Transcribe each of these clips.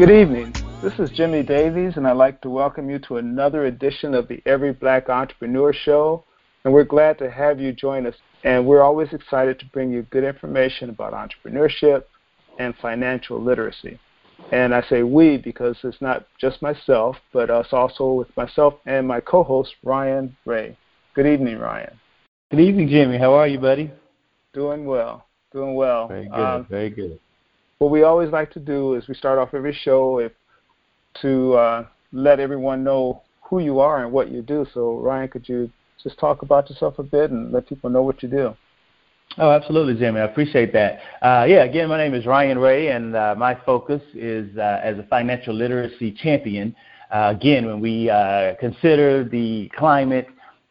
Good evening. This is Jimmy Davies, and I'd like to welcome you to another edition of the Every Black Entrepreneur Show. And we're glad to have you join us. And we're always excited to bring you good information about entrepreneurship and financial literacy. And I say we because it's not just myself, but us also with myself and my co host, Ryan Ray. Good evening, Ryan. Good evening, Jimmy. How are you, buddy? Doing well. Doing well. Very good. Um, very good what we always like to do is we start off every show if, to uh, let everyone know who you are and what you do. So, Ryan, could you just talk about yourself a bit and let people know what you do? Oh, absolutely, Jimmy. I appreciate that. Uh, yeah, again, my name is Ryan Ray, and uh, my focus is uh, as a financial literacy champion. Uh, again, when we uh, consider the climate,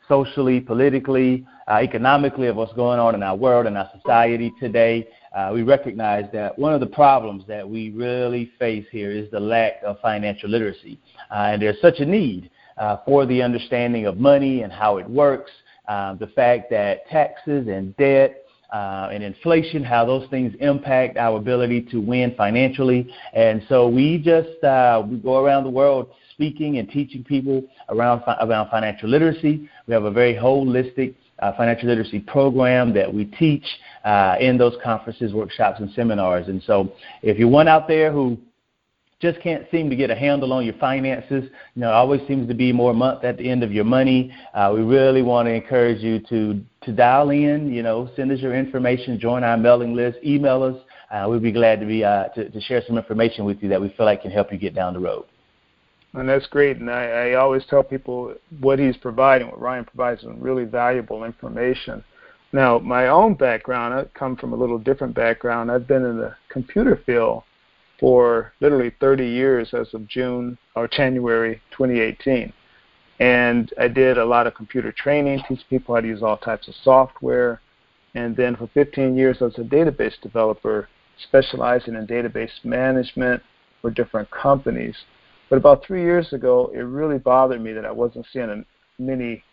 socially, politically, uh, economically, of what's going on in our world and our society today, uh, we recognize that one of the problems that we really face here is the lack of financial literacy. Uh, and there's such a need uh, for the understanding of money and how it works, uh, the fact that taxes and debt uh, and inflation, how those things impact our ability to win financially. And so we just uh, we go around the world speaking and teaching people around, around financial literacy. We have a very holistic uh, financial literacy program that we teach uh, in those conferences, workshops, and seminars. And so, if you're one out there who just can't seem to get a handle on your finances, you know, it always seems to be more month at the end of your money. Uh, we really want to encourage you to to dial in. You know, send us your information, join our mailing list, email us. Uh, we'd be glad to be uh, to, to share some information with you that we feel like can help you get down the road and that's great. And I, I always tell people what he's providing, what Ryan provides, is really valuable information. Now, my own background, I come from a little different background. I've been in the computer field for literally 30 years as of June or January 2018. And I did a lot of computer training, teach people how to use all types of software. And then for 15 years, I was a database developer specializing in database management for different companies. But about three years ago, it really bothered me that I wasn't seeing many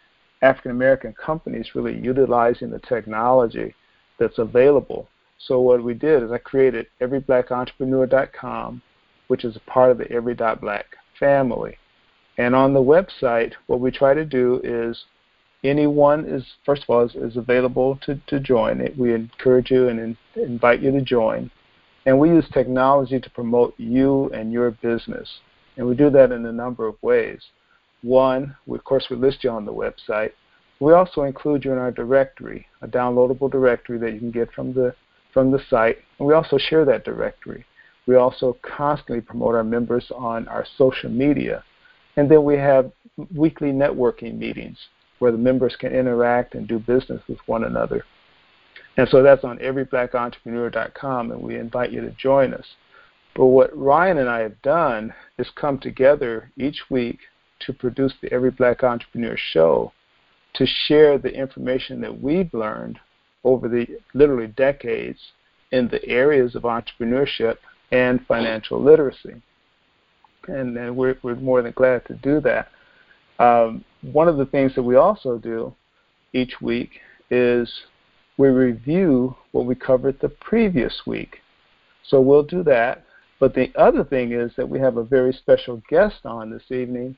African American companies really utilizing the technology that's available. So what we did is I created everyblackentrepreneur.com, which is a part of the Every Black family. And on the website, what we try to do is anyone is first of all is, is available to, to join it. We encourage you and in, invite you to join. And we use technology to promote you and your business. And we do that in a number of ways. One, we, of course, we list you on the website. We also include you in our directory, a downloadable directory that you can get from the from the site. And we also share that directory. We also constantly promote our members on our social media. And then we have weekly networking meetings where the members can interact and do business with one another. And so that's on everyblackentrepreneur.com, and we invite you to join us. But what Ryan and I have done is come together each week to produce the Every Black Entrepreneur Show to share the information that we've learned over the literally decades in the areas of entrepreneurship and financial literacy. And, and we're, we're more than glad to do that. Um, one of the things that we also do each week is we review what we covered the previous week. So we'll do that but the other thing is that we have a very special guest on this evening,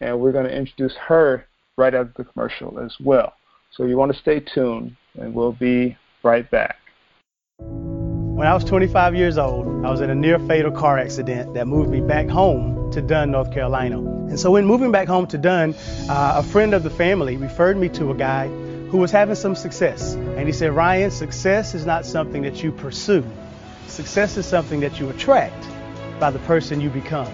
and we're going to introduce her right after the commercial as well. So you want to stay tuned, and we'll be right back. When I was 25 years old, I was in a near fatal car accident that moved me back home to Dunn, North Carolina. And so, when moving back home to Dunn, uh, a friend of the family referred me to a guy who was having some success. And he said, Ryan, success is not something that you pursue, Success is something that you attract by the person you become.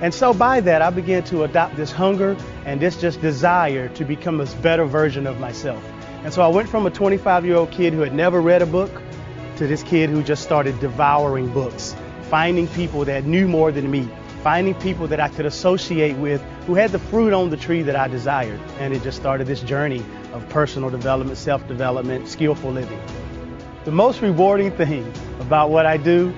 And so by that, I began to adopt this hunger and this just desire to become this better version of myself. And so I went from a 25 year old kid who had never read a book to this kid who just started devouring books, finding people that knew more than me, finding people that I could associate with who had the fruit on the tree that I desired. And it just started this journey of personal development, self development, skillful living. The most rewarding thing about what I do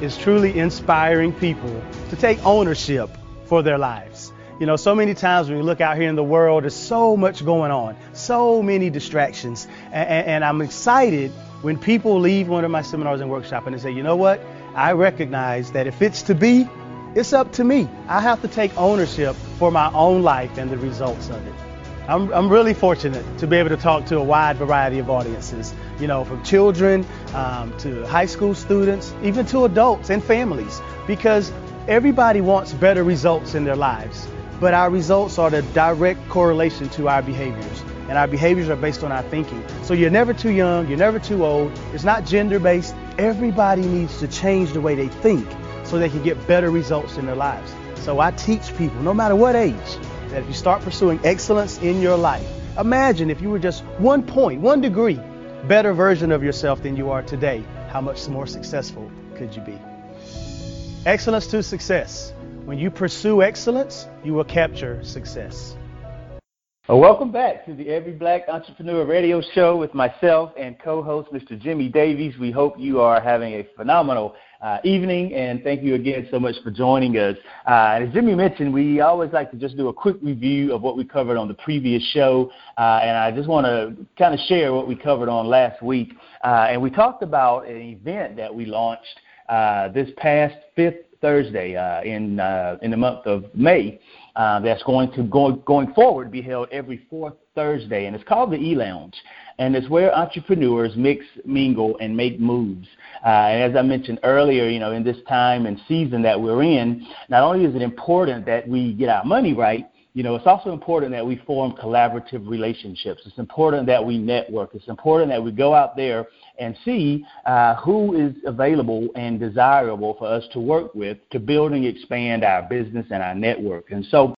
is truly inspiring people to take ownership for their lives. You know, so many times when we look out here in the world, there's so much going on, so many distractions. And, and, I'm excited when people leave one of my seminars and workshops and they say, you know what? I recognize that if it's to be, It's up to me. I have to take ownership for my own life and the results of it. I'm, I'm really fortunate to be able to talk to a wide variety of audiences, you know, from children um, to high school students, even to adults and families, because everybody wants better results in their lives. But our results are the direct correlation to our behaviors. And our behaviors are based on our thinking. So you're never too young, you're never too old. It's not gender based. Everybody needs to change the way they think so they can get better results in their lives. So I teach people, no matter what age, that if you start pursuing excellence in your life, imagine if you were just one point, one degree better version of yourself than you are today, how much more successful could you be? Excellence to success. When you pursue excellence, you will capture success. Well, welcome back to the Every Black Entrepreneur Radio Show with myself and co-host Mr. Jimmy Davies. We hope you are having a phenomenal uh, evening, and thank you again so much for joining us. Uh, as Jimmy mentioned, we always like to just do a quick review of what we covered on the previous show, uh, and I just want to kind of share what we covered on last week. Uh, and we talked about an event that we launched uh, this past fifth Thursday uh, in in the month of May. That's going to go, going forward be held every fourth Thursday, and it's called the E Lounge, and it's where entrepreneurs mix, mingle, and make moves. Uh, and as I mentioned earlier, you know, in this time and season that we're in, not only is it important that we get our money right, you know, it's also important that we form collaborative relationships. It's important that we network. It's important that we go out there and see uh, who is available and desirable for us to work with to build and expand our business and our network. And so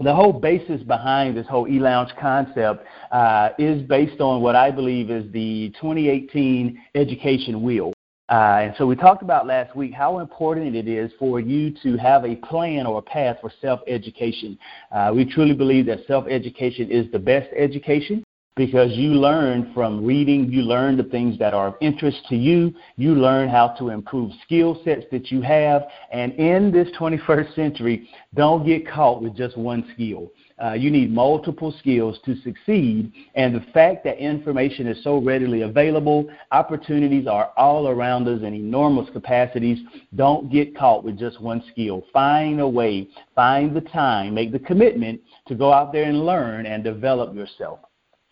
the whole basis behind this whole e-lounge concept uh, is based on what I believe is the 2018 education wheel. Uh, and so we talked about last week how important it is for you to have a plan or a path for self-education. Uh, we truly believe that self-education is the best education because you learn from reading, you learn the things that are of interest to you, you learn how to improve skill sets that you have, and in this 21st century, don't get caught with just one skill. Uh, you need multiple skills to succeed. And the fact that information is so readily available, opportunities are all around us in enormous capacities. Don't get caught with just one skill. Find a way, find the time, make the commitment to go out there and learn and develop yourself.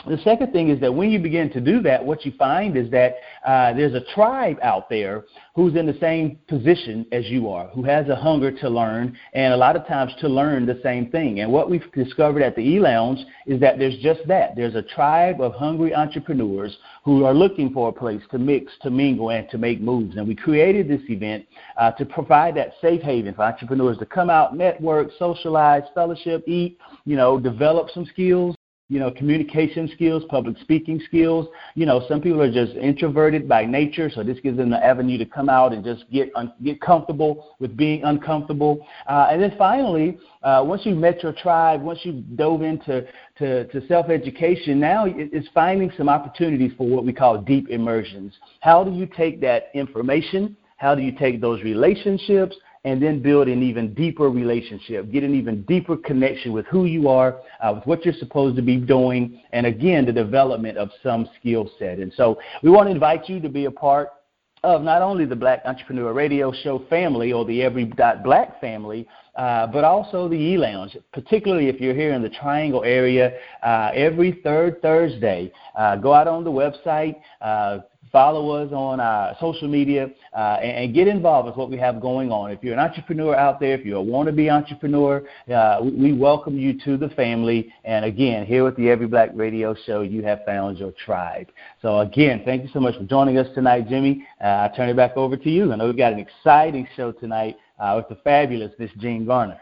The second thing is that when you begin to do that, what you find is that uh, there's a tribe out there who's in the same position as you are, who has a hunger to learn, and a lot of times to learn the same thing. And what we've discovered at the E-Lounge is that there's just that. There's a tribe of hungry entrepreneurs who are looking for a place to mix, to mingle, and to make moves. And we created this event uh, to provide that safe haven for entrepreneurs to come out, network, socialize, fellowship, eat, you know, develop some skills you know, communication skills, public speaking skills. You know, some people are just introverted by nature, so this gives them the avenue to come out and just get un- get comfortable with being uncomfortable. Uh, and then finally, uh, once you've met your tribe, once you've dove into to, to self-education, now it's finding some opportunities for what we call deep immersions. How do you take that information? How do you take those relationships? And then build an even deeper relationship, get an even deeper connection with who you are, uh, with what you're supposed to be doing, and again, the development of some skill set. And so we want to invite you to be a part of not only the Black Entrepreneur Radio Show family or the Every Dot Black family, uh, but also the E Lounge, particularly if you're here in the Triangle area. Uh, every third Thursday, uh, go out on the website, uh, follow us on our social media, uh, and, and, get involved with what we have going on. If you're an entrepreneur out there, if you're a wannabe entrepreneur, uh, we, we, welcome you to the family. And again, here with the Every Black Radio Show, you have found your tribe. So again, thank you so much for joining us tonight, Jimmy. Uh, I turn it back over to you. I know we've got an exciting show tonight uh, with the fabulous Miss Jean Garner.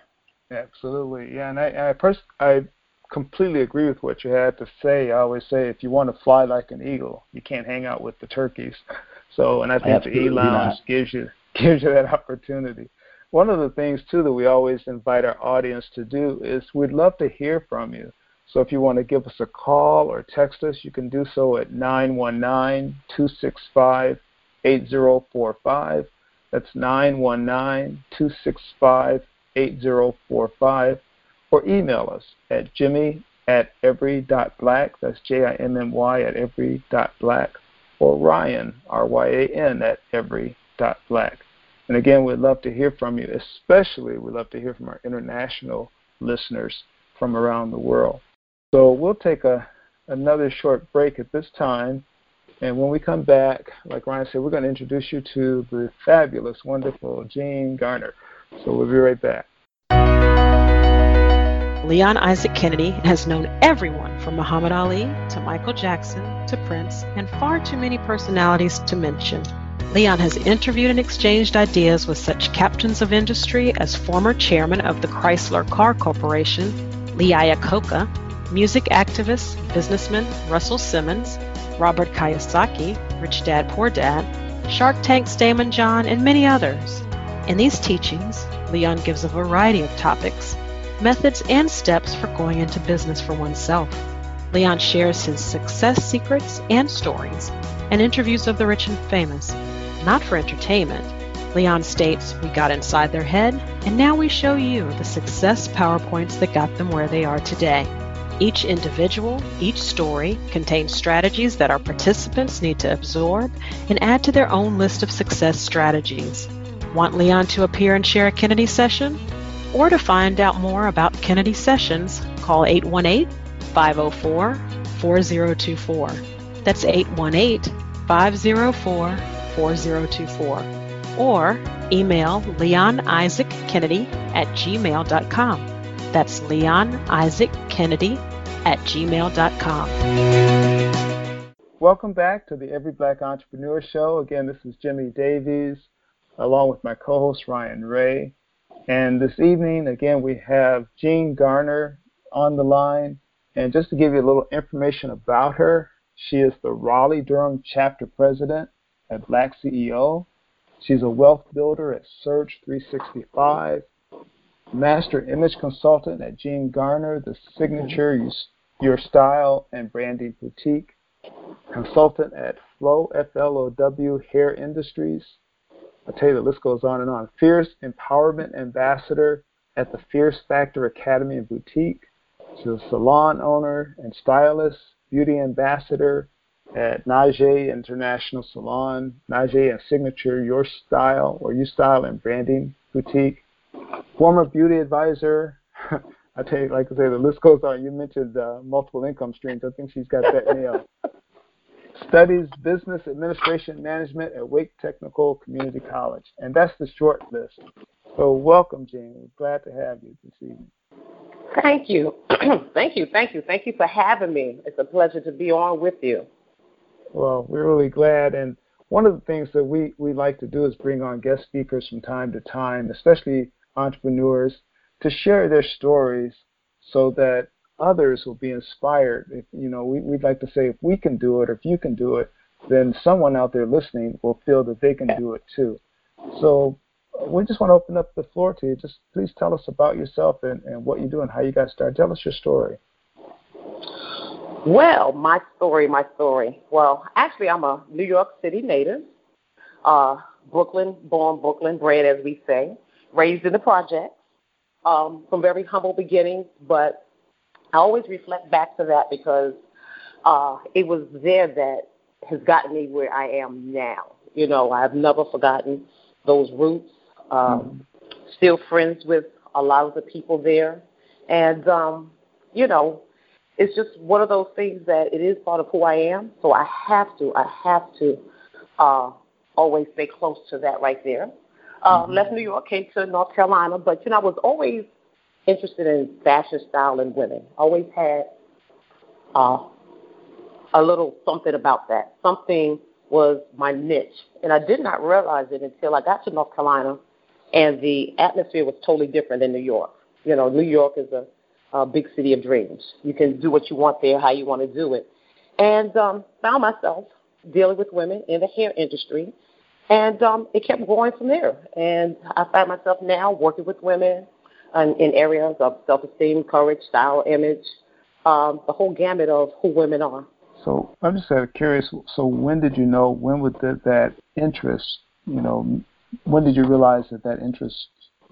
Absolutely, yeah, and I I, pers- I completely agree with what you had to say. I always say if you want to fly like an eagle, you can't hang out with the turkeys. So, and I think Absolutely the E Lounge gives you gives you that opportunity. One of the things too that we always invite our audience to do is we'd love to hear from you. So if you want to give us a call or text us, you can do so at 919-265-8045. That's 919-265-8045 or email us at jimmy at every dot black. that's J-I-M-M-Y at every dot black, or Ryan, R-Y-A-N, at every dot black. And again, we'd love to hear from you, especially we'd love to hear from our international listeners from around the world. So we'll take a, another short break at this time. And when we come back, like Ryan said, we're going to introduce you to the fabulous, wonderful Jean Garner. So we'll be right back. Leon Isaac Kennedy has known everyone from Muhammad Ali to Michael Jackson to Prince and far too many personalities to mention. Leon has interviewed and exchanged ideas with such captains of industry as former chairman of the Chrysler Car Corporation, Lee Iacocca, music activist, businessman Russell Simmons, Robert Kiyosaki, Rich Dad Poor Dad, Shark Tank's Daymond John, and many others. In these teachings, Leon gives a variety of topics, methods, and steps for going into business for oneself. Leon shares his success secrets and stories and interviews of the rich and famous not for entertainment. Leon states, We got inside their head, and now we show you the success PowerPoints that got them where they are today. Each individual, each story contains strategies that our participants need to absorb and add to their own list of success strategies. Want Leon to appear and share a Kennedy session? Or to find out more about Kennedy sessions, call 818 504 4024. That's 818 504 4024 or email Leon Isaac Kennedy at gmail.com. That's Leon Isaac Kennedy at gmail.com. Welcome back to the Every Black Entrepreneur Show. Again, this is Jimmy Davies along with my co host Ryan Ray. And this evening, again, we have Jean Garner on the line. And just to give you a little information about her, she is the Raleigh Durham chapter president at Black CEO. She's a wealth builder at Surge 365, master image consultant at Jean Garner, the signature Your Style and Branding Boutique, consultant at Flow FLOW Hair Industries. I tell you, the list goes on and on. Fierce Empowerment Ambassador at the Fierce Factor Academy and Boutique. She's a salon owner and stylist, beauty ambassador, at Najee International Salon, Najee and Signature Your Style or You Style and Branding Boutique, former beauty advisor. I tell you, like I say, the list goes on. You mentioned uh, multiple income streams. I think she's got that nailed. Studies business administration management at Wake Technical Community College, and that's the short list. So welcome, Jean. We're glad to have you this evening. Thank you. thank you. Thank you. Thank you for having me. It's a pleasure to be on with you. Well, we're really glad. And one of the things that we, we like to do is bring on guest speakers from time to time, especially entrepreneurs, to share their stories so that others will be inspired. If, you know, we, we'd like to say if we can do it or if you can do it, then someone out there listening will feel that they can do it too. So we just want to open up the floor to you. Just please tell us about yourself and, and what you do and how you got started. Tell us your story. Well, my story, my story. Well, actually, I'm a New York City native, uh, Brooklyn born, Brooklyn bred, as we say, raised in the projects, um, from very humble beginnings. But I always reflect back to that because uh, it was there that has gotten me where I am now. You know, I've never forgotten those roots. Um. Still friends with a lot of the people there, and um, you know, it's just one of those things that it is part of who I am. So I have to, I have to uh, always stay close to that right there. Uh, mm-hmm. Left New York, came to North Carolina, but you know I was always interested in fashion, style, and women. Always had uh, a little something about that. Something was my niche, and I did not realize it until I got to North Carolina, and the atmosphere was totally different than New York. You know, New York is a uh, big city of dreams. You can do what you want there, how you want to do it. And um, found myself dealing with women in the hair industry, and um, it kept going from there. And I find myself now working with women in, in areas of self-esteem, courage, style, image, um, the whole gamut of who women are. So I'm just uh, curious. So when did you know? When would that, that interest? You know, when did you realize that that interest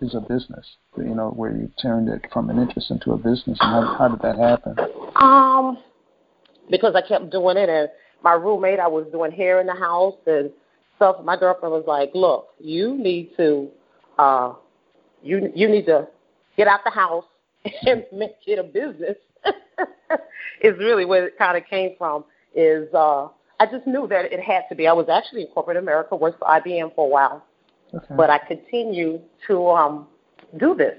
is a business? You know, where you turned it from an interest into a business, and how, how did that happen? Um, because I kept doing it, and my roommate, I was doing hair in the house, and stuff. My girlfriend was like, "Look, you need to, uh, you you need to get out the house and make it a business." is really where it kind of came from. Is uh, I just knew that it had to be. I was actually in corporate America, worked for IBM for a while, okay. but I continued to um, do this,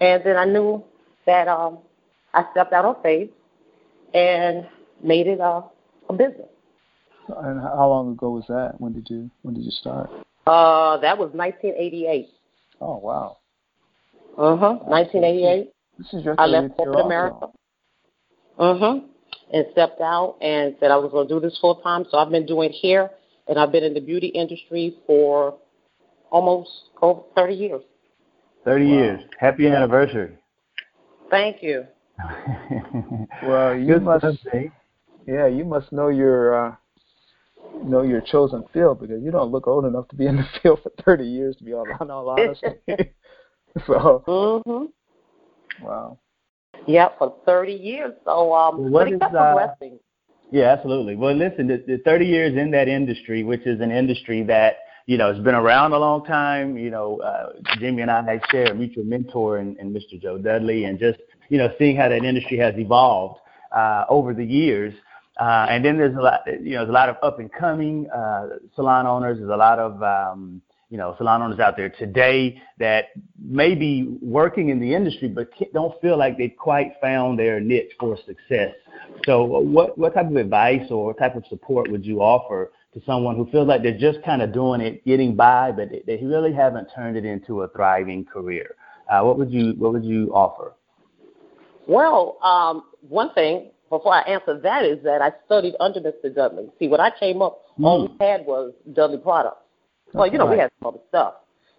and then I knew that um, I stepped out on faith and made it a, a business. And how long ago was that? When did you when did you start? Uh, that was 1988. Oh wow. Uh huh. 1988. This is your I left corporate America. Uh huh. And stepped out and said I was going to do this full time. So I've been doing hair, and I've been in the beauty industry for almost over 30 years. 30 wow. years. Happy anniversary. Thank you. well, you Good must. Yeah, you must know your uh, know your chosen field because you don't look old enough to be in the field for 30 years, to be all, in all honesty. so. Mhm. Wow. Yeah, for 30 years. So um, what is, uh, Yeah, absolutely. Well, listen, the, the 30 years in that industry, which is an industry that you know, has been around a long time. You know, uh, Jimmy and I share a mutual mentor and, and Mr. Joe Dudley, and just you know, seeing how that industry has evolved uh, over the years. Uh, and then there's a lot, you know, there's a lot of up and coming uh, salon owners. There's a lot of, um, you know, salon owners out there today that may be working in the industry but don't feel like they've quite found their niche for success. So, what what type of advice or what type of support would you offer to someone who feels like they're just kind of doing it, getting by, but they really haven't turned it into a thriving career? Uh, what would you what would you offer? Well, um, one thing before I answer that is that I studied under Mr. Dudley. See, when I came up, mm. all we had was Dudley products. Well, you know, right. we had some other stuff,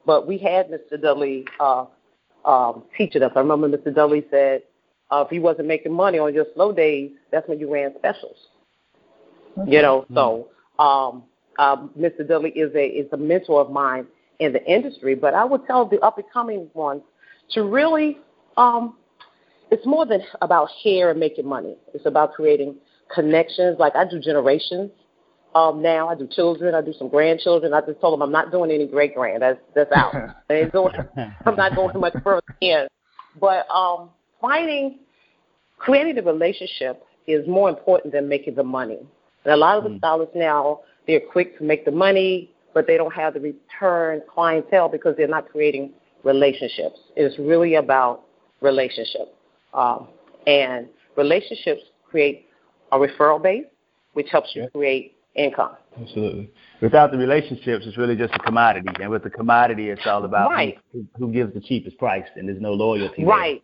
but we had Mr. Dudley uh, um, teaching us. I remember Mr. Dudley said, uh, if he wasn't making money on your slow days, that's when you ran specials. Okay. You know, so um, um, Mr. Dudley is a is a mentor of mine in the industry. But I would tell the up and coming ones to really um, it's more than about hair and making money. It's about creating connections. Like I do generations um, now. I do children. I do some grandchildren. I just told them I'm not doing any great grand. That's that's out. I ain't doing, I'm not going much further in. But um, finding, creating the relationship is more important than making the money. And a lot of the mm. stylists now, they're quick to make the money, but they don't have the return clientele because they're not creating relationships. It's really about relationship. Um, and relationships create a referral base, which helps you create income. Absolutely. Without the relationships, it's really just a commodity, and with the commodity, it's all about right. who, who gives the cheapest price, and there's no loyalty. Right.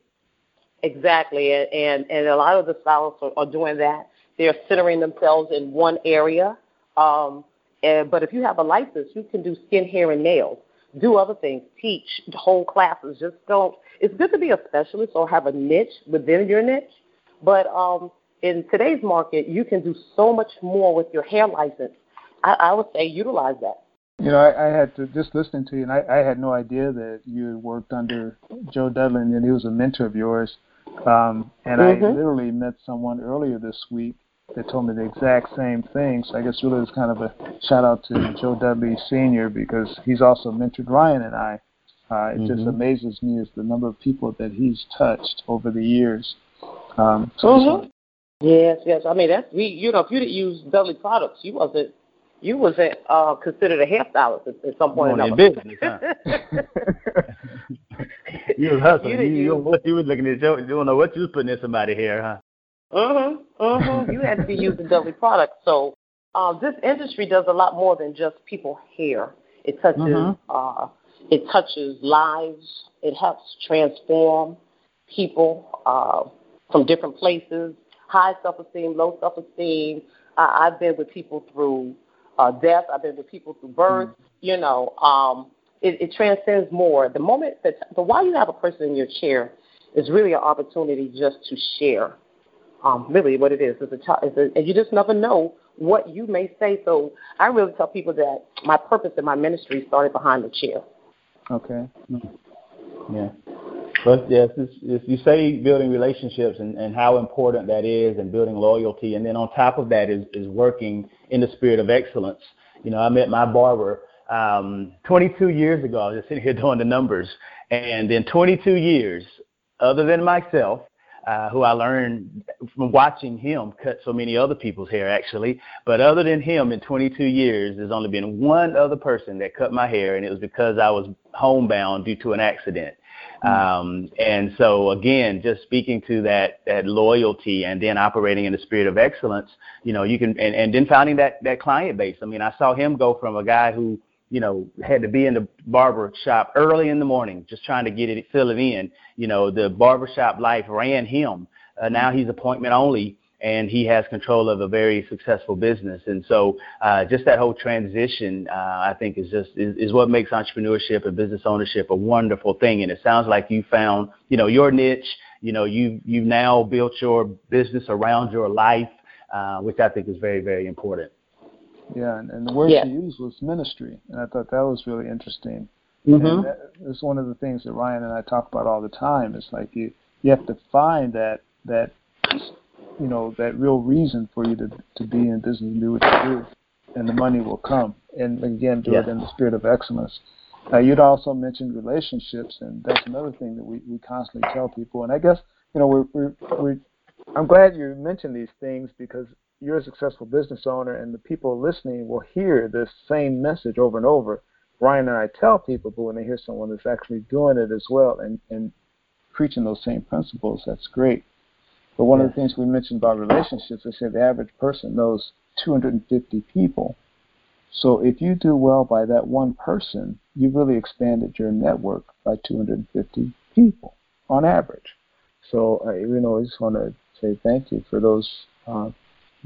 There. Exactly, and, and and a lot of the stylists are, are doing that. They're centering themselves in one area. Um, and, but if you have a license, you can do skin, hair, and nails. Do other things. Teach whole classes. Just don't it's good to be a specialist or have a niche within your niche, but um, in today's market, you can do so much more with your hair license. I, I would say utilize that. You know, I, I had to just listening to you, and I, I had no idea that you had worked under Joe Dudley, and he was a mentor of yours. Um, and mm-hmm. I literally met someone earlier this week that told me the exact same thing. So I guess really it's kind of a shout out to Joe Dudley Senior because he's also mentored Ryan and I uh, it mm-hmm. just amazes me as the number of people that he's touched over the years. Um, so mm-hmm. Yes, yes. I mean, that's we. You know, if you didn't use Dudley products, you wasn't you wasn't uh, considered a hairstylist at, at some point. In business, huh? you was hustling. You, you, you, you was looking at? You don't know what you was putting in somebody's hair, huh? Uh huh. Uh huh. you had to be using Dudley products. So uh, this industry does a lot more than just people hair. It touches mm-hmm. uh, it touches lives. It helps transform people uh, from different places, high self-esteem, low self-esteem. I, I've been with people through uh, death. I've been with people through birth. Mm-hmm. You know, um, it, it transcends more. The moment that, but while you have a person in your chair, is really an opportunity just to share. Um, really, what it is is a, is a, and you just never know what you may say. So I really tell people that my purpose in my ministry started behind the chair. Okay. Yeah. But yes, it's, you say building relationships and, and how important that is, and building loyalty, and then on top of that is, is working in the spirit of excellence You know, I met my barber um, 22 years ago. I was just sitting here doing the numbers, and in 22 years, other than myself, uh, who I learned from watching him cut so many other people's hair, actually. But other than him, in 22 years, there's only been one other person that cut my hair, and it was because I was homebound due to an accident. Um, and so again, just speaking to that that loyalty and then operating in the spirit of excellence, you know, you can and, and then finding that that client base. I mean, I saw him go from a guy who you know, had to be in the barber shop early in the morning, just trying to get it, fill it in. You know, the barbershop life ran him. Uh, now he's appointment only, and he has control of a very successful business. And so, uh, just that whole transition, uh, I think, is just is, is what makes entrepreneurship and business ownership a wonderful thing. And it sounds like you found, you know, your niche. You know, you you now built your business around your life, uh, which I think is very very important. Yeah, and, and the word yeah. you used was ministry, and I thought that was really interesting. Mm-hmm. And that is one of the things that Ryan and I talk about all the time. It's like you you have to find that that you know that real reason for you to to be in business and do what you do, and the money will come. And again, do yeah. it in the spirit of excellence. Uh, you'd also mentioned relationships, and that's another thing that we, we constantly tell people. And I guess you know we're, we're, we're I'm glad you mentioned these things because you're a successful business owner, and the people listening will hear this same message over and over. Ryan and I tell people, but when they hear someone that's actually doing it as well and, and preaching those same principles, that's great. But one yeah. of the things we mentioned about relationships, I said the average person knows 250 people. So if you do well by that one person, you've really expanded your network by 250 people on average. So I, you know, I just want to say thank you for those uh,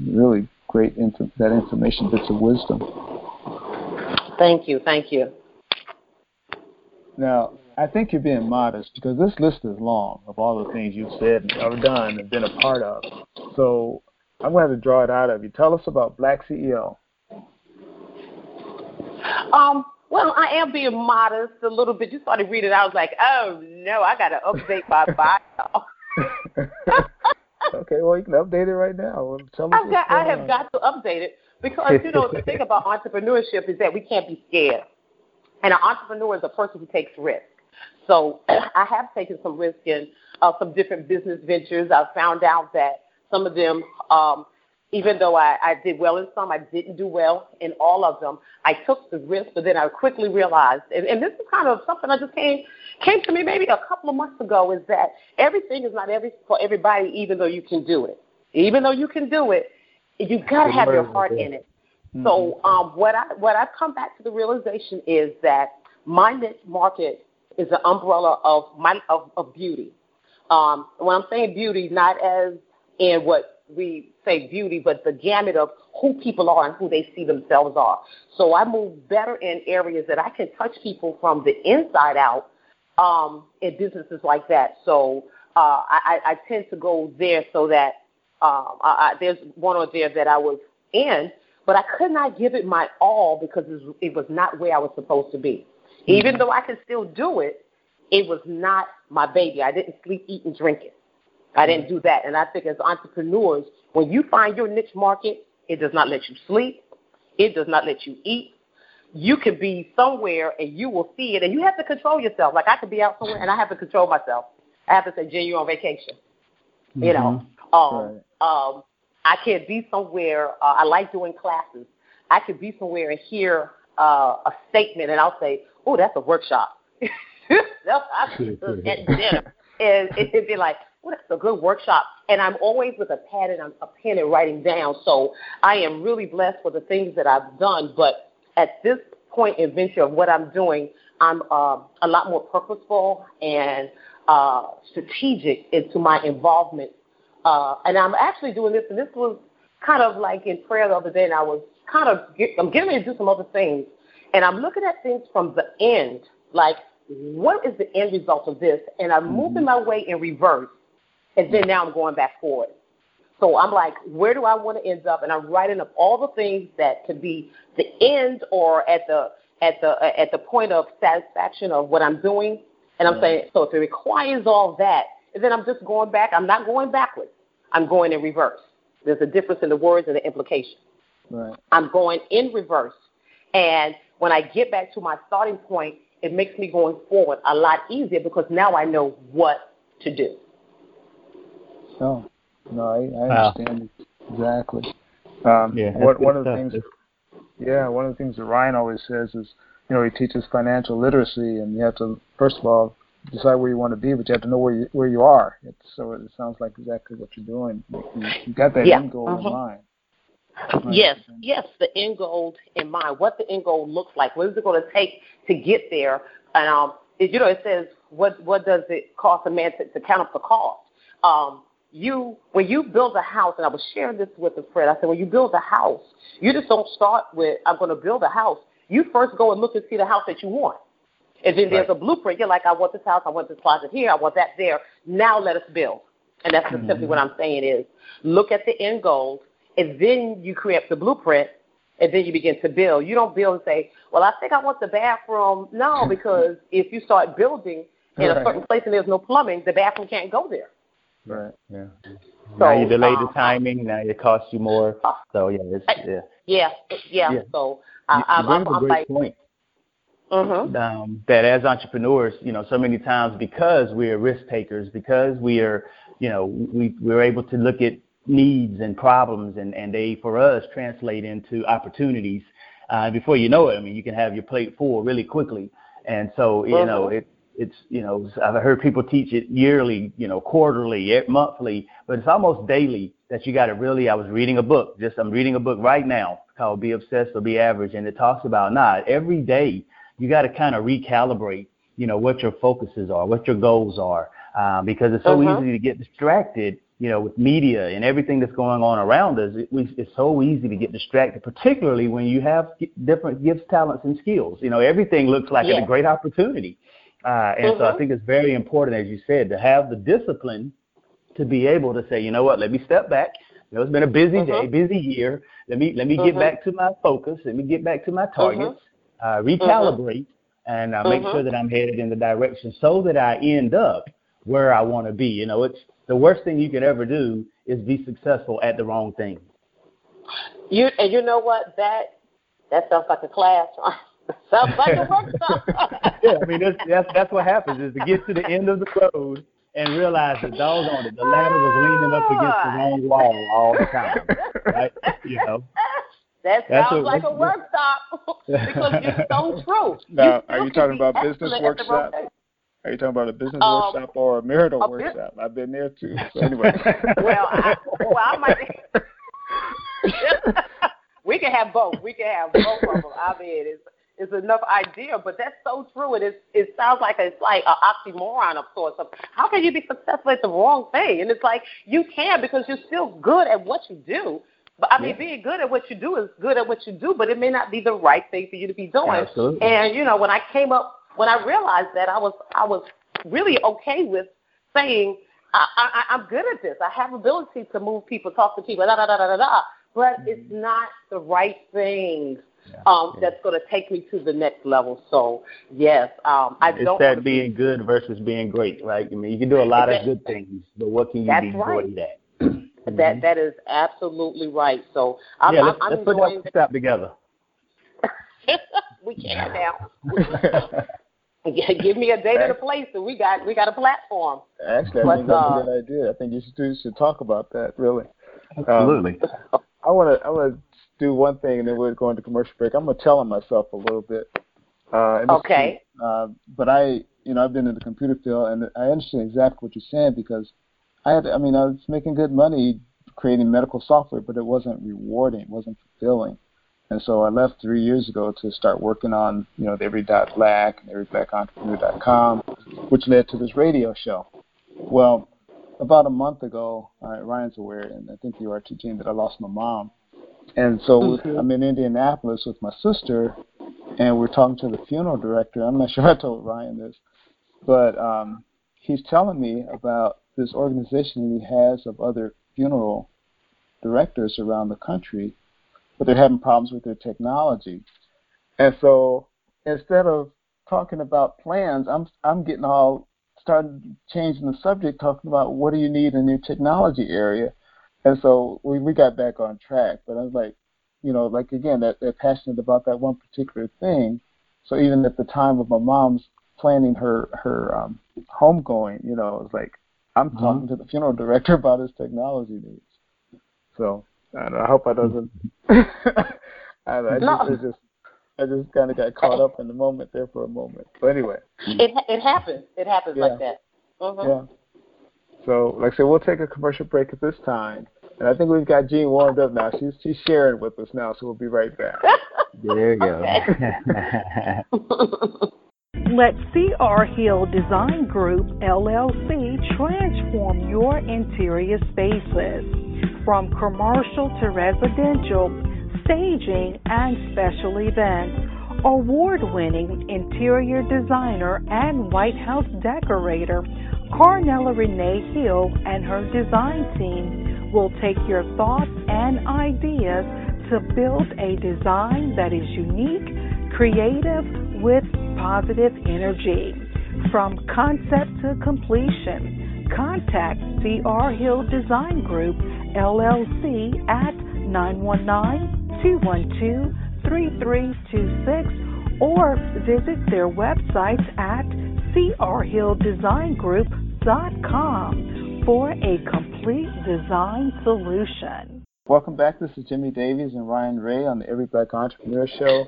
really great inf- that information, bits of wisdom. Thank you, thank you. Now, I think you're being modest because this list is long of all the things you've said and have done and been a part of. So I'm going to have to draw it out of you. Tell us about Black CEO. Um, well, I am being modest a little bit. You started reading, I was like, oh no, I got to update my bio. okay, well you can update it right now. Tell us I've got, I have on. got to update it because you know the thing about entrepreneurship is that we can't be scared, and an entrepreneur is a person who takes risk. So I have taken some risk in uh, some different business ventures. I found out that some of them um, even though I, I did well in some, I didn't do well in all of them. I took the risk, but then I quickly realized, and, and this is kind of something I just came came to me maybe a couple of months ago, is that everything is not every for everybody, even though you can do it. Even though you can do it, you got to have your heart in it. Mm-hmm. So um, what I what I've come back to the realization is that my niche market is an umbrella of my of, of beauty. Um, when I'm saying beauty, not as in what we say beauty, but the gamut of who people are and who they see themselves are. So I move better in areas that I can touch people from the inside out um, in businesses like that. So uh, I, I tend to go there so that um, I, I, there's one or there that I was in, but I could not give it my all because it was not where I was supposed to be. Mm-hmm. Even though I could still do it, it was not my baby. I didn't sleep, eat, and drink it. I didn't do that. And I think as entrepreneurs, when you find your niche market, it does not let you sleep. It does not let you eat. You can be somewhere and you will see it, and you have to control yourself. Like I could be out somewhere and I have to control myself. I have to say, Jen, you're on vacation. Mm-hmm. You know, um, right. um, I could be somewhere. Uh, I like doing classes. I could be somewhere and hear uh, a statement, and I'll say, "Oh, that's a workshop." that's at dinner, and it'd be like, well, that's a good workshop. And I'm always with a pad and a pen and writing down. So I am really blessed for the things that I've done. But at this point in venture of what I'm doing, I'm uh, a lot more purposeful and uh, strategic into my involvement. Uh, and I'm actually doing this, and this was kind of like in prayer the other day, and I was kind of, get, I'm getting ready to do some other things. And I'm looking at things from the end, like, what is the end result of this? And I'm mm-hmm. moving my way in reverse and then now I'm going back forward. So I'm like, where do I want to end up? And I'm writing up all the things that could be the end or at the at the at the point of satisfaction of what I'm doing. And I'm saying, so if it requires all that, then I'm just going back. I'm not going backwards. I'm going in reverse. There's a difference in the words and the implication. Right. I'm going in reverse. And when I get back to my starting point, it makes me going forward a lot easier because now I know what to do. So, no, I, I understand exactly. Um, yeah, what, one of the things, yeah, one of the things that Ryan always says is, you know, he teaches financial literacy, and you have to first of all decide where you want to be, but you have to know where you where you are. It's, so it sounds like exactly what you're doing. You, you got that yeah. end goal uh-huh. in mind. Yes, yes, the end goal in mind. What the end goal looks like. What is it going to take to get there? And um, it, you know, it says what what does it cost a man to, to count up the cost? Um, you when you build a house, and I was sharing this with a friend. I said, when you build a house, you just don't start with I'm going to build a house. You first go and look and see the house that you want. And then right. there's a blueprint. You're like, I want this house, I want this closet here, I want that there. Now let us build. And that's mm-hmm. simply what I'm saying is look at the end goals and then you create the blueprint, and then you begin to build. You don't build and say, "Well, I think I want the bathroom." No, because if you start building in right. a certain place and there's no plumbing, the bathroom can't go there. Right. Yeah. So, now you delay the um, timing. Now it costs you more. Uh, so yeah, it's, yeah. Yeah. Yeah. yeah. So I, I'm, I'm, I'm like. Point. Mm-hmm. Um, that as entrepreneurs, you know, so many times because we are risk takers, because we are, you know, we we're able to look at needs and problems, and, and they, for us, translate into opportunities. Uh, before you know it, I mean, you can have your plate full really quickly. And so, you uh-huh. know, it, it's, you know, I've heard people teach it yearly, you know, quarterly, monthly, but it's almost daily that you got to really, I was reading a book, just I'm reading a book right now called Be Obsessed or Be Average, and it talks about not every day you got to kind of recalibrate, you know, what your focuses are, what your goals are, uh, because it's so uh-huh. easy to get distracted you know, with media and everything that's going on around us, it, it's so easy to get distracted, particularly when you have different gifts, talents, and skills. You know, everything looks like a great opportunity. Uh, and mm-hmm. so I mm-hmm. think it's very important, as you said, to have the discipline to be able to say, you know what, let me step back. You know, it's been a busy mm-hmm. day, busy year. Let me let me mm-hmm. get back to my focus. Let me get back to my targets. Mm-hmm. Uh, recalibrate and uh, make sure that I'm headed in the direction so that I end up where I want to be. You know, it's the worst thing you could ever do is be successful at the wrong thing. You and you know what that that sounds like a class. sounds like a workshop. yeah, I mean that's, that's that's what happens is to get to the end of the road and realize that on it, the ladder was leaning up against the wrong wall all the time. Right? You know. That sounds like a workshop because it's so true. Now, you are you talking about business workshop? Are you talking about a business um, workshop or a marital a workshop? I've been there too. So anyway. well, I, well, I might. we can have both. We can have both of them. I mean, it's it's enough idea, but that's so true. It is. It sounds like it's like an oxymoron of sorts. Of how can you be successful at the wrong thing? And it's like you can because you're still good at what you do. But I mean, yeah. being good at what you do is good at what you do, but it may not be the right thing for you to be doing. Absolutely. And you know, when I came up when I realized that, I was I was really okay with saying I, I, I'm good at this. I have ability to move people, talk to people, da da da da da da. But mm-hmm. it's not the right thing yeah, um, yeah. that's going to take me to the next level. So yes, um, I it's don't. It's that being good versus being great, right? I mean, you can do a lot of good things, but what can you that's be right. great at? Mm-hmm. That that is absolutely right. So I'm, yeah, let's, I'm, let's put that step together. we can now. Give me a date and a place, and we got we got a platform. Actually, I but, think that's uh, a good idea. I think you should, should talk about that. Really, absolutely. Um, I want to I want to do one thing, and then we're going to commercial break. I'm going to tell on myself a little bit. Uh, okay. uh, but I, you know, I've been in the computer field, and I understand exactly what you're saying because I had, I mean, I was making good money creating medical software, but it wasn't rewarding, it wasn't fulfilling. And so I left three years ago to start working on, you know, the Every Dot Black and EveryBlackEntrepreneur.com, which led to this radio show. Well, about a month ago, uh, Ryan's aware, and I think you are too, Jean, that I lost my mom. And so mm-hmm. I'm in Indianapolis with my sister, and we're talking to the funeral director. I'm not sure I told Ryan this, but um, he's telling me about this organization that he has of other funeral directors around the country but they're having problems with their technology. And so instead of talking about plans, I'm I'm getting all started changing the subject, talking about what do you need in your technology area. And so we, we got back on track. But I was like, you know, like again, that they're passionate about that one particular thing. So even at the time of my mom's planning her her um, homegoing, you know, it's like I'm mm-hmm. talking to the funeral director about his technology needs. So I, know, I hope I doesn't. I, I no. just, just I just kind of got caught up in the moment there for a moment. But anyway, it it happens. It happens yeah. like that. Mm-hmm. Yeah. So, like I said, we'll take a commercial break at this time, and I think we've got Jean warmed up now. She's she's sharing with us now, so we'll be right back. there you go. Let CR Hill Design Group LLC transform your interior spaces from commercial to residential, staging, and special events. Award winning interior designer and White House decorator Carnella Renee Hill and her design team will take your thoughts and ideas to build a design that is unique, creative, with positive energy. From concept to completion, contact CR Hill Design Group LLC at 919-212-3326 or visit their website at crhilldesigngroup.com for a complete design solution. Welcome back. This is Jimmy Davies and Ryan Ray on the Every Black Entrepreneur Show.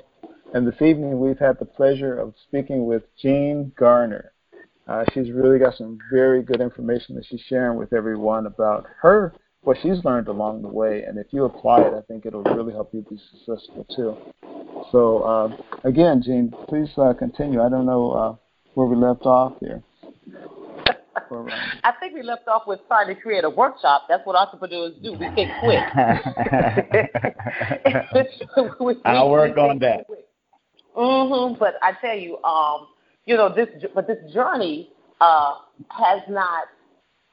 And this evening we've had the pleasure of speaking with Jean Garner. Uh, she's really got some very good information that she's sharing with everyone about her, what she's learned along the way. And if you apply it, I think it'll really help you be successful too. So uh, again, Jean, please uh, continue. I don't know uh, where we left off here. I think we left off with trying to create a workshop. That's what entrepreneurs do. We think quick. we, I'll work on that. Mm-hmm. But I tell you, um, you know this, but this journey uh, has not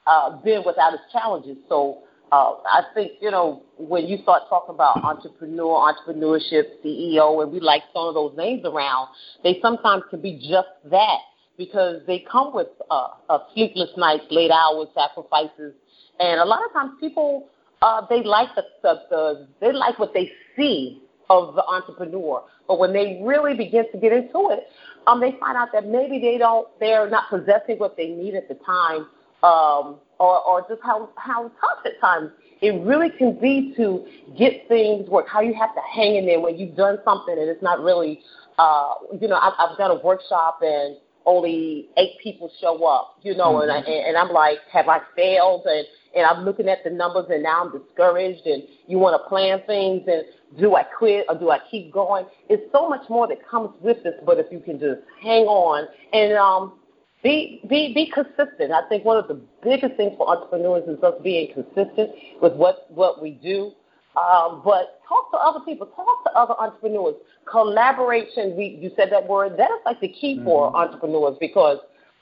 uh, been without its challenges. So uh, I think you know when you start talking about entrepreneur, entrepreneurship, CEO, and we like some of those names around, they sometimes can be just that because they come with uh, uh, sleepless nights, late hours, sacrifices, and a lot of times people uh, they like the, the, the they like what they see of the entrepreneur, but when they really begin to get into it, um, they find out that maybe they don't they're not possessing what they need at the time, um, or or just how how tough at times it really can be to get things work. How you have to hang in there when you've done something and it's not really, uh, you know, I've, I've done a workshop and only eight people show up, you know, mm-hmm. and, I, and I'm like, have I failed? And, and I'm looking at the numbers and now I'm discouraged and you want to plan things and do I quit or do I keep going? It's so much more that comes with this, but if you can just hang on and um, be, be, be consistent. I think one of the biggest things for entrepreneurs is us being consistent with what, what we do. Um, but talk to other people, talk to other entrepreneurs. Collaboration, we, you said that word, that is like the key mm-hmm. for entrepreneurs because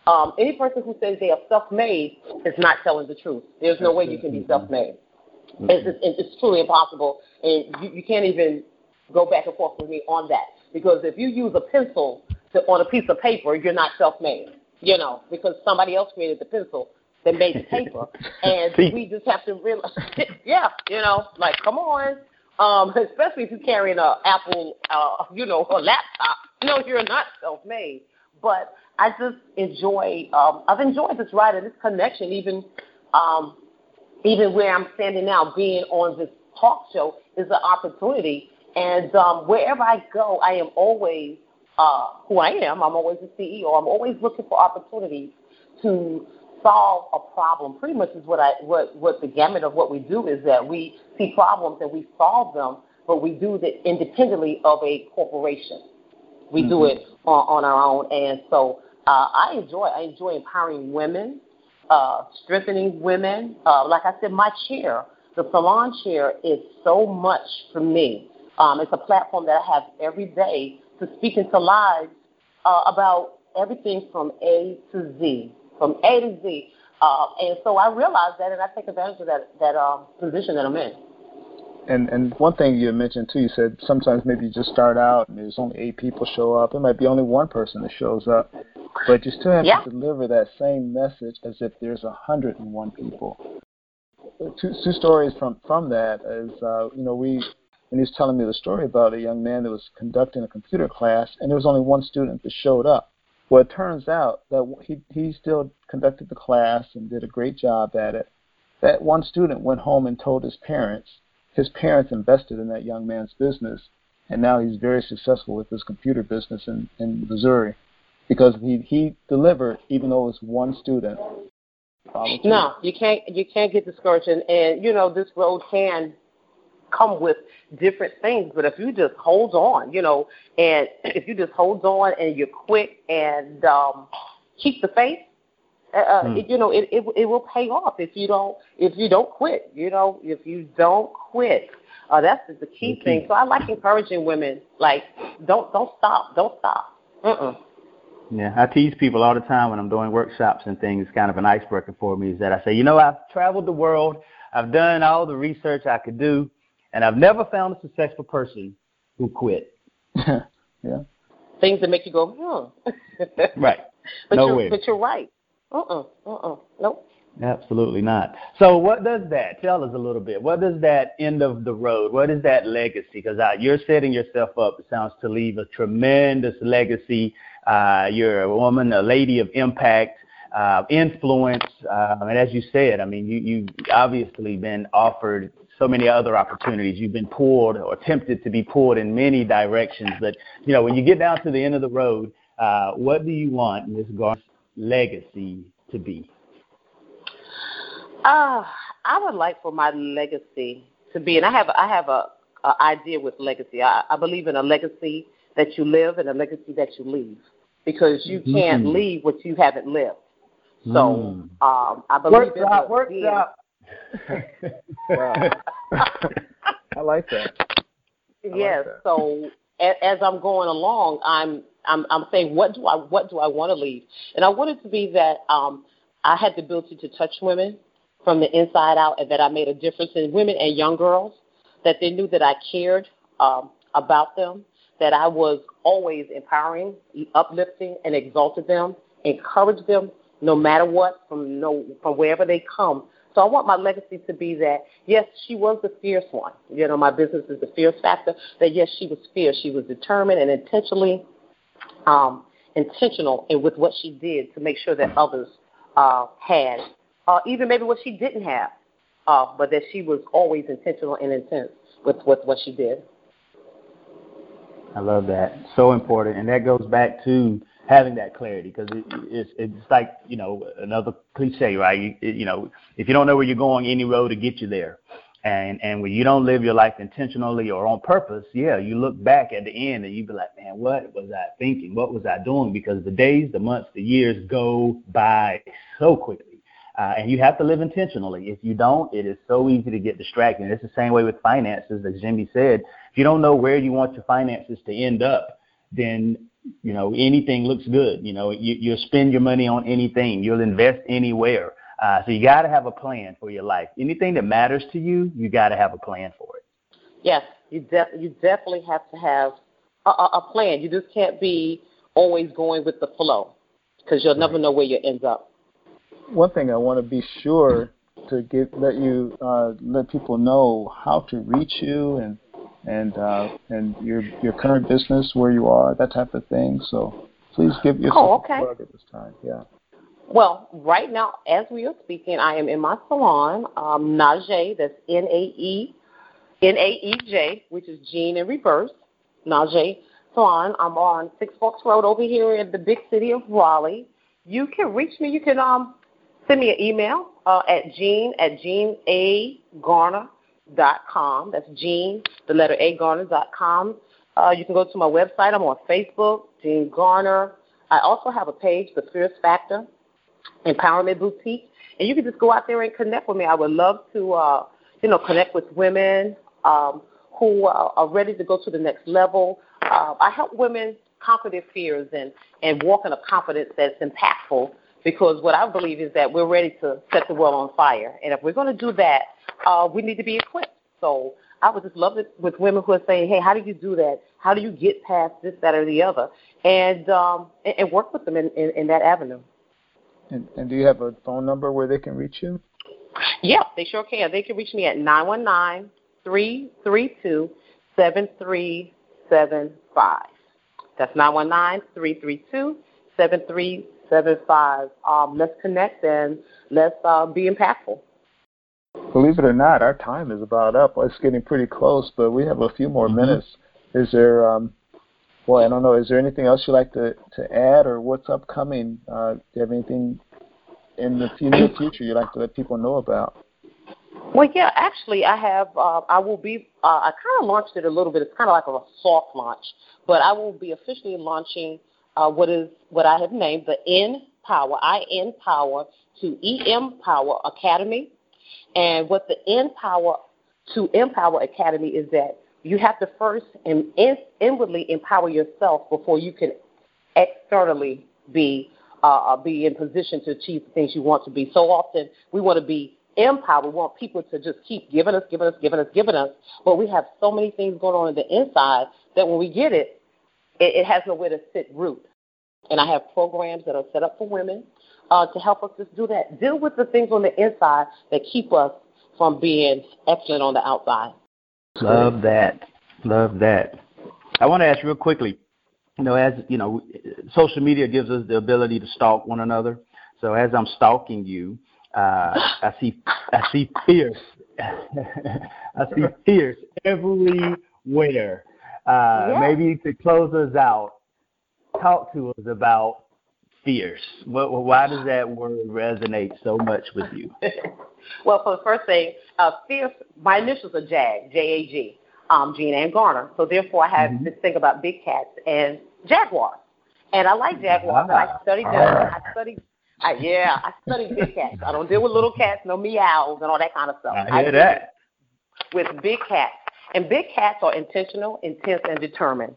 um, any person who says they are self-made is not telling the truth. There's no way you can be self-made. Mm-hmm. It's, it's, it's truly impossible, and you, you can't even go back and forth with me on that because if you use a pencil to, on a piece of paper, you're not self-made. You know, because somebody else created the pencil that made the paper, and we just have to realize, yeah, you know, like come on, um, especially if you're carrying a Apple, uh, you know, a laptop. No, you're not self-made. But I just enjoy. Um, I've enjoyed this ride and this connection, even, um, even where I'm standing now, being on this talk show is an opportunity. And um, wherever I go, I am always uh, who I am. I'm always a CEO. I'm always looking for opportunities to solve a problem. Pretty much is what I what what the gamut of what we do is that we see problems and we solve them, but we do that independently of a corporation. We mm-hmm. do it on, on our own, and so uh, I enjoy I enjoy empowering women, uh, strengthening women. Uh, like I said, my chair, the salon chair, is so much for me. Um, it's a platform that I have every day to speak into lives uh, about everything from A to Z from A to Z. Uh, and so I realized that, and I take advantage of that that um, position that I'm in. And and one thing you mentioned too, you said sometimes maybe you just start out and there's only eight people show up. It might be only one person that shows up, but you still have yeah. to deliver that same message as if there's a hundred and one people. Two two stories from from that is uh, you know we and he was telling me the story about a young man that was conducting a computer class, and there was only one student that showed up. Well, it turns out that he he still conducted the class and did a great job at it. That one student went home and told his parents. His parents invested in that young man's business, and now he's very successful with his computer business in, in Missouri because he he delivered even though it was one student. No, you can't you can't get discouraged, and, and you know this road can come with different things. But if you just hold on, you know, and if you just hold on and you're quick and um, keep the faith, uh, uh hmm. it, you know, it, it it will pay off if you don't if you don't quit. You know, if you don't quit. Uh, that's the key okay. thing. So I like encouraging women, like don't don't stop, don't stop. Mm-mm. Yeah, I tease people all the time when I'm doing workshops and things. Kind of an icebreaker for me is that I say, you know, I've traveled the world, I've done all the research I could do, and I've never found a successful person who quit. yeah. Things that make you go, hmm. right. But no you're, way. But you're right. Uh-uh. Uh-uh. Nope. Absolutely not. So, what does that tell us a little bit? What does that end of the road? What is that legacy? Because uh, you're setting yourself up, it sounds, to leave a tremendous legacy. Uh, you're a woman, a lady of impact, uh, influence, uh, and as you said, I mean, you you obviously been offered so many other opportunities. You've been pulled or tempted to be pulled in many directions. But you know, when you get down to the end of the road, uh, what do you want Ms. Garner's legacy to be? Uh, I would like for my legacy to be, and I have I have a, a idea with legacy. I, I believe in a legacy that you live and a legacy that you leave, because you mm-hmm. can't leave what you haven't lived. So mm. um, I believe work in out, out. I like that. I yes. Like that. So as I'm going along, I'm I'm I'm saying what do I what do I want to leave? And I want it to be that um, I had the ability to touch women from the inside out, and that I made a difference in women and young girls. That they knew that I cared um, about them, that I was always empowering, uplifting, and exalted them, encouraged them no matter what, from no from wherever they come, so I want my legacy to be that, yes, she was the fierce one. You know, my business is the fierce factor. That, yes, she was fierce. She was determined and intentionally um, intentional in with what she did to make sure that others uh, had, uh, even maybe what she didn't have, uh, but that she was always intentional and intense with, with what she did. I love that. So important. And that goes back to having that clarity because it, it's it's like you know another cliche, right? You, you know, if you don't know where you're going, any road to get you there. And and when you don't live your life intentionally or on purpose, yeah, you look back at the end and you be like, man, what was I thinking? What was I doing? Because the days, the months, the years go by so quickly. Uh, and you have to live intentionally. If you don't, it is so easy to get distracted. And it's the same way with finances, as Jimmy said. If you don't know where you want your finances to end up, then you know anything looks good. You know you, you'll spend your money on anything. You'll invest anywhere. Uh, so you got to have a plan for your life. Anything that matters to you you got to have a plan for it. Yes you, de- you definitely have to have a, a plan. You just can't be always going with the flow because you'll never know where you end up. One thing i want to be sure to get let you uh, let people know how to reach you and and uh, and your your current business, where you are, that type of thing. So please give yourself oh, okay. a plug at this time. Yeah. Well, right now, as we are speaking, I am in my salon, um, that's N A E N A E J, which is Jean in reverse, Nae Salon. I'm on Six Forks Road over here in the big city of Raleigh. You can reach me. You can um, send me an email uh, at Jean at Jean A Garner dot com. That's Jean, the letter A Garner dot com. Uh, you can go to my website. I'm on Facebook, Jean Garner. I also have a page, The Fierce Factor Empowerment Boutique, and you can just go out there and connect with me. I would love to, uh, you know, connect with women um, who uh, are ready to go to the next level. Uh, I help women conquer their fears and and walk in a confidence that's impactful. Because what I believe is that we're ready to set the world on fire, and if we're going to do that, uh, we need to be equipped. So I would just love it with women who are saying, "Hey, how do you do that? How do you get past this, that, or the other?" And um, and, and work with them in, in, in that avenue. And, and do you have a phone number where they can reach you? Yeah, they sure can. They can reach me at nine one nine three three two 7375. That's 919 332 7375. Um, let's connect and let's uh, be impactful. Believe it or not, our time is about up. It's getting pretty close, but we have a few more mm-hmm. minutes. Is there, um, well, I don't know, is there anything else you'd like to, to add or what's upcoming? Uh, do you have anything in the near future you'd like to let people know about? Well, yeah, actually, I have. Uh, I will be. Uh, I kind of launched it a little bit. It's kind of like a soft launch, but I will be officially launching uh, what is what I have named the N Power. I N Power to EM Power Academy, and what the Empower to Empower Academy is that you have to first and in, inwardly empower yourself before you can externally be uh, be in position to achieve the things you want to be. So often we want to be empowered. We want people to just keep giving us, giving us, giving us, giving us. But we have so many things going on in the inside that when we get it, it, it has nowhere to sit root. And I have programs that are set up for women uh, to help us just do that. Deal with the things on the inside that keep us from being excellent on the outside. Love that. Love that. I want to ask real quickly. You know, as you know, social media gives us the ability to stalk one another. So as I'm stalking you, uh, I see I see fierce. I see fierce everywhere. Uh, yeah. Maybe to close us out, talk to us about fierce. What, why does that word resonate so much with you? well, for the first thing, uh, fierce. My initials are JAG, J A G, um, Jean Ann Garner. So therefore, I have mm-hmm. this thing about big cats and jaguars. And I like jaguars. Ah, I studied them. I studied I, yeah, I study big cats. I don't deal with little cats, no meows and all that kind of stuff. I hear I that. With big cats. And big cats are intentional, intense, and determined.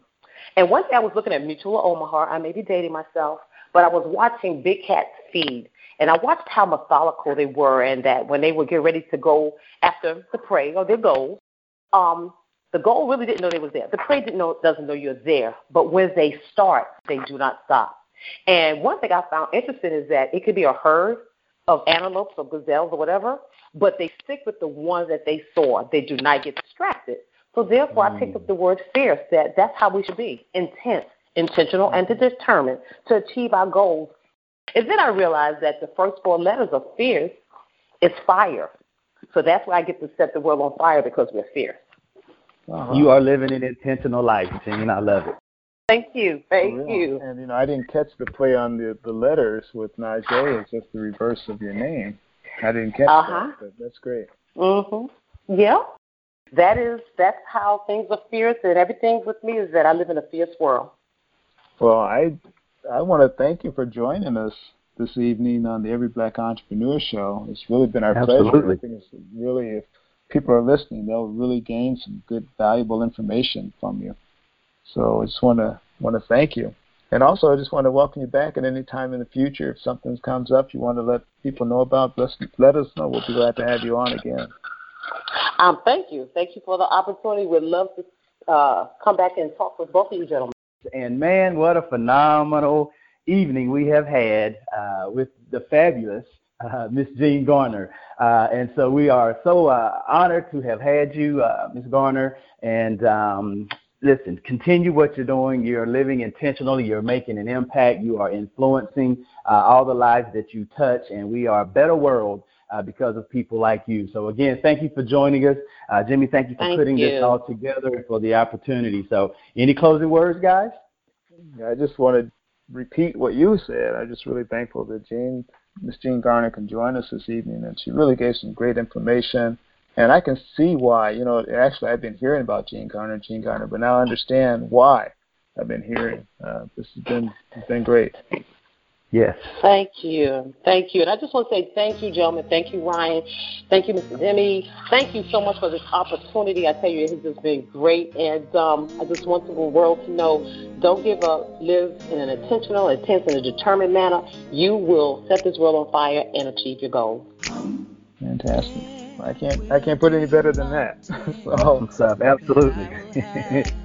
And one day I was looking at Mutual Omaha. I may be dating myself, but I was watching big cats feed. And I watched how methodical they were and that when they would get ready to go after the prey or their goal, um, the goal really didn't know they was there. The prey didn't know doesn't know you're there. But when they start, they do not stop. And one thing I found interesting is that it could be a herd of antelopes or gazelles or whatever, but they stick with the ones that they saw. They do not get distracted. So therefore, mm. I picked up the word fierce. That that's how we should be: intense, intentional, and determined to achieve our goals. And then I realized that the first four letters of fierce is fire. So that's why I get to set the world on fire because we're fierce. Uh-huh. You are living an intentional life, and I love it. Thank you. Thank you. And you know, I didn't catch the play on the the letters with Najee. It's just the reverse of your name. I didn't catch uh-huh. that, but that's great. Mhm. Yeah. That is that's how things are fierce, and everything with me is that I live in a fierce world. Well, I I want to thank you for joining us this evening on the Every Black Entrepreneur Show. It's really been our Absolutely. pleasure. I think it's really if people are listening, they'll really gain some good, valuable information from you. So I just want to want to thank you. And also, I just want to welcome you back at any time in the future. If something comes up you want to let people know about, let, let us know. We'll be glad to have you on again. Um, thank you. Thank you for the opportunity. We'd love to uh, come back and talk with both of you gentlemen. And man, what a phenomenal evening we have had uh, with the fabulous uh, Miss Jean Garner. Uh, and so we are so uh, honored to have had you, uh, Miss Garner. And um, listen, continue what you're doing. You're living intentionally. You're making an impact. You are influencing uh, all the lives that you touch, and we are a better world uh, because of people like you. So again, thank you for joining us, uh, Jimmy. Thank you for thank putting you. this all together and for the opportunity. So, any closing words, guys? I just want to repeat what you said. I'm just really thankful that Jean, Miss Jean Garner, can join us this evening, and she really gave some great information and I can see why. You know, actually, I've been hearing about Jean Garner, Jean Garner, but now I understand why I've been hearing. Uh, this has been has been great. Yes. Thank you. Thank you. And I just want to say thank you, gentlemen. Thank you, Ryan. Thank you, Mr. Demi. Thank you so much for this opportunity. I tell you, it has just been great. And um, I just want the world to know don't give up. Live in an intentional, intense, and a determined manner. You will set this world on fire and achieve your goals. Fantastic. I can't I can't put any better than that. so absolutely.